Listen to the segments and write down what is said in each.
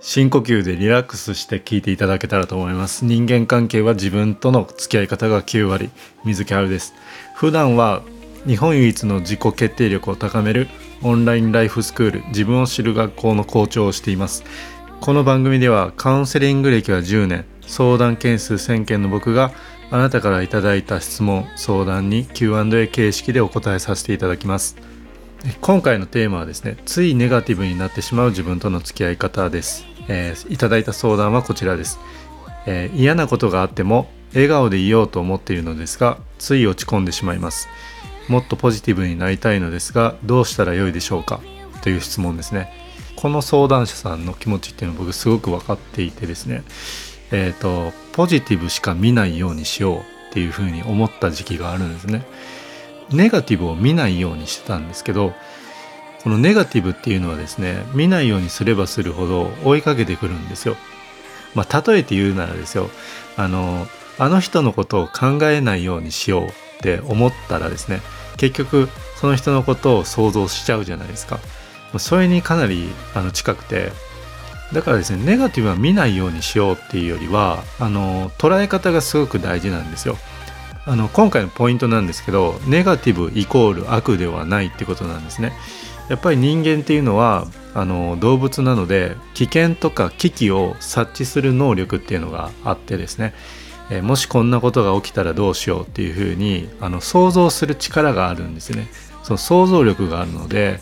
深呼吸でリラックスして聞いていただけたらと思います。人間関係は自分との付き合い方が9割。水木春です。普段は日本唯一の自己決定力を高めるオンラインライフスクール。自分を知る学校の校長をしています。この番組ではカウンセリング歴は10年。相談件数1000件の僕があなたからいただいた質問相談に Q&A 形式でお答えさせていただきます。今回のテーマはですねついネガティブになってしまう自分との付き合い方です、えー、いただいた相談はこちらです、えー、嫌なことがあっても笑顔でいようと思っているのですがつい落ち込んでしまいます。もっとポジティブになりたいのですがどうしたらよいでしょうか？という質問ですね。この相談者さんの気持ちっていうのは僕すごく分かっていてですね。えっ、ー、とポジティブしか見ないようにしようっていうふうに思った時期があるんですね。ネガティブを見ないようにしてたんですけどこのネガティブっていうのはですね見ないようにすればするほど追いかけてくるんですよ。まあ、例えて言うならですよあのあの人のことを考えないようにしようって思ったらですね結局その人のことを想像しちゃうじゃないですか。それにかなりあの近くてだからですねネガティブは見ないようにしようっていうよりはあの捉え方がすごく大事なんですよ。あの今回のポイントなんですけどネガティブイコール悪ではないってことなんですねやっぱり人間っていうのはあの動物なので危険とか危機を察知する能力っていうのがあってですね。えもしこんなことが起きたらどうしようっていうふうにあの想像する力があるんですね。その想像力があるので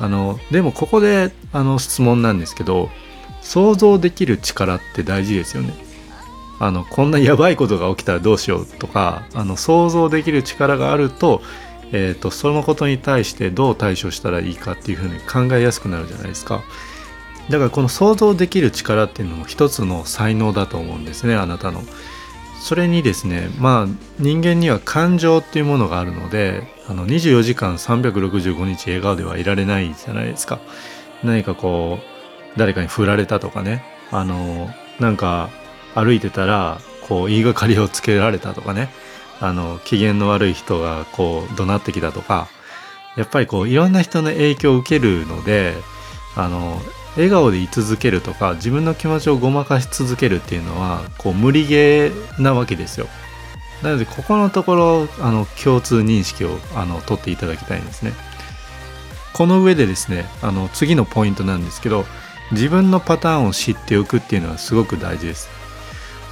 あのでもここであの質問なんですけど想像できる力って大事ですよね。あのこんなやばいことが起きたらどうしようとかあの想像できる力があると,、えーと、そのことに対してどう対処したらいいかっていうふうに考えやすくなるじゃないですか。だからこの想像できる力っていうのも一つの才能だと思うんですねあなたの。それにですねまあ人間には感情っていうものがあるのであの24時間365日笑顔ではいられないじゃないですか。何かこう誰かに振られたとかね。あのなんか歩いてたらこう言いがかりをつけられたとかね。あの機嫌の悪い人がこう怒鳴ってきたとかやっぱりこういろんな人の影響を受けるのであの笑顔で居続けるとか自分の気持ちをごまかし続けるっていうのはこう無理ゲーなわけですよ。なのでここのところあの共通認識をあの取っていただきたいんですね。この上でですねあの次のポイントなんですけど自分のパターンを知っておくっていうのはすごく大事です。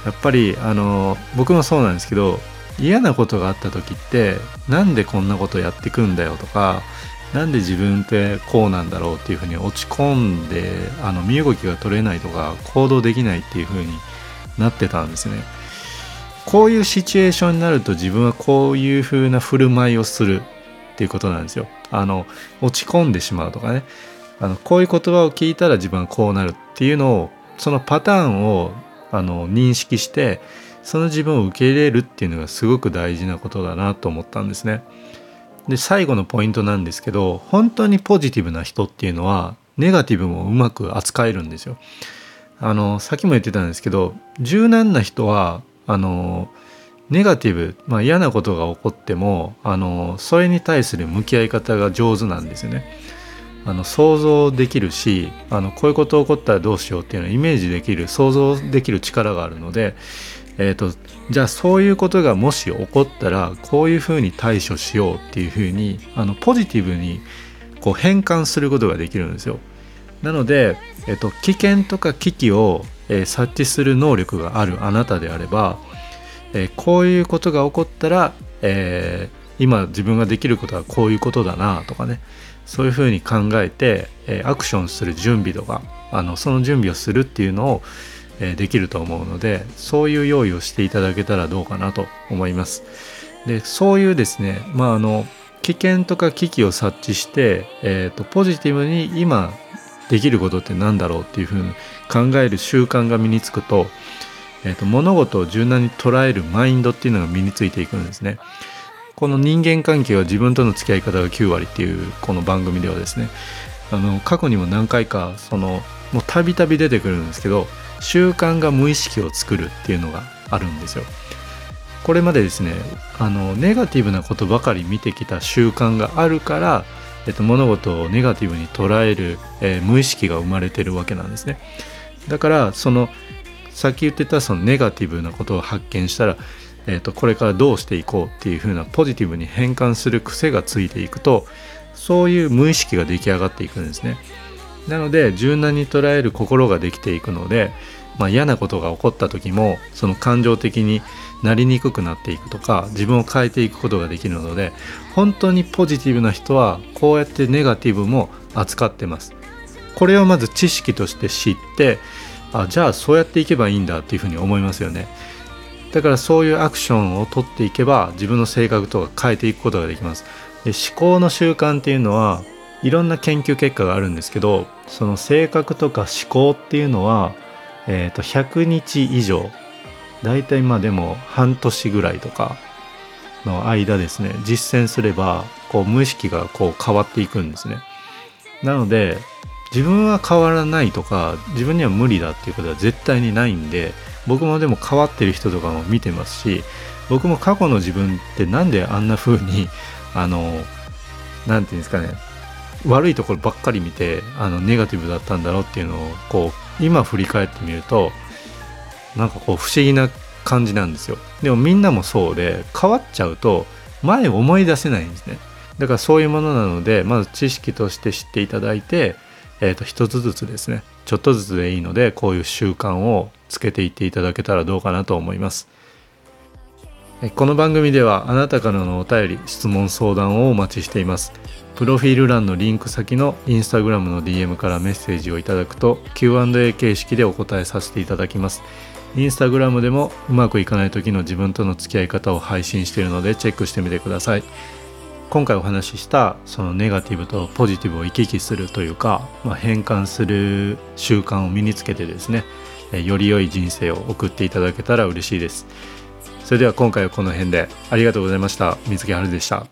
やっぱりあの僕もそうなんですけど嫌なことがあった時ってなんでこんなことやってくんだよとかなんで自分ってこうなんだろうっていうふうに落ち込んであの身動きが取れないとか行動できないっていうふうになってたんですね。こういうシチュエーションになると自分はこういうふうな振る舞いをするっていうことなんですよ。あの落ち込んでしまうとかねあのこういう言葉を聞いたら自分はこうなるっていうのをそのパターンをあの認識してその自分を受け入れるっていうのがすごく大事なことだなと思ったんですね。で最後のポイントなんですけど本当にポジティブな人っていうのはネガティブもうまく扱えるんですよ。あのさっきも言ってたんですけど柔軟な人はあのネガティブ、まあ、嫌なことが起こってもあのそれに対する向き合い方が上手なんですよね。あの想像できるしあのこういうこと起こったらどうしようっていうのをイメージできる想像できる力があるので、えーと、じゃあそういうことがもし起こったらこういうふうに対処しようっていうふうにあのポジティブにこう変換することができるんですよ。なので、えーと、危険とか危機を、えー、察知する能力があるあなたであれば、えー、こういうことが起こったら、えー、今自分ができることはこういうことだなとかねそういうふうに考えて、えアクションする準備とかあのその準備をするっていうのを、できると思うのでそういう用意をしていただけたらどうかなと思います。でそういうですねまああの危険とか危機を察知して、えーと、ポジティブに今できることって何だろうっていうふうに考える習慣が身につくと,、えーと物事を柔軟に捉えるマインドっていうのが身についていくんですね。この人間関係は自分との付き合い方が9割っていうこの番組ではですねあの過去にも何回かそのもうたびたび出てくるんですけど習慣が無意識を作るっていうのがあるんですよ。これまでですねあのネガティブなことばかり見てきた習慣があるから、えっと、物事をネガティブに捉える、えー、無意識が生まれてるわけなんですね。だからそのさっき言ってたそのネガティブなことを発見したら、えー、とこれからどうしていこうっていう風なポジティブに変換する癖がついていくとそういう無意識が出来上がっていくんですね。なので柔軟に捉える心ができていくので、まあ、嫌なことが起こった時もその感情的になりにくくなっていくとか自分を変えていくことができるので本当にポジティブな人はこうやってネガティブも扱ってます。これをまず知識として知ってあじゃあそうやっていけばいいんだっていうふうに思いますよね。だからそういうアクションを取っていけば自分の性格とか変えていくことができます。で思考の習慣っていうのはいろんな研究結果があるんですけどその性格とか思考っていうのは、えー、と100日以上。大体まあでも半年ぐらいとかの間ですね。実践すればこう無意識がこう変わっていくんですね。なので自分は変わらないとか自分には無理だっていうことは絶対にないんで僕もでも変わってる人とかも見てますし僕も過去の自分ってなんであんな風にあの何て言うんですかね悪いところばっかり見てあのネガティブだったんだろうっていうのをこう今振り返ってみるとなんかこう不思議な感じなんですよ。でもみんなもそうで変わっちゃうと前を思い出せないんですね。だからそういうものなのでまず知識として知っていただいて、えー、と一つずつですねちょっとずつでいいのでこういう習慣をつけていっていただけたらどうかなと思います。この番組ではあなたからのお便り質問相談をお待ちしています。プロフィール欄のリンク先のインスタグラムの DM からメッセージをいただくと Q&A 形式でお答えさせていただきます。インスタグラムでもうまくいかない時の自分との付き合い方を配信しているのでチェックしてみてください。今回お話ししたそのネガティブとポジティブを行き来するというか、まあ、変換する習慣を身につけてですねより良い人生を送っていただけたら嬉しいです。それでは今回はこの辺で。ありがとうございました。水木春でした。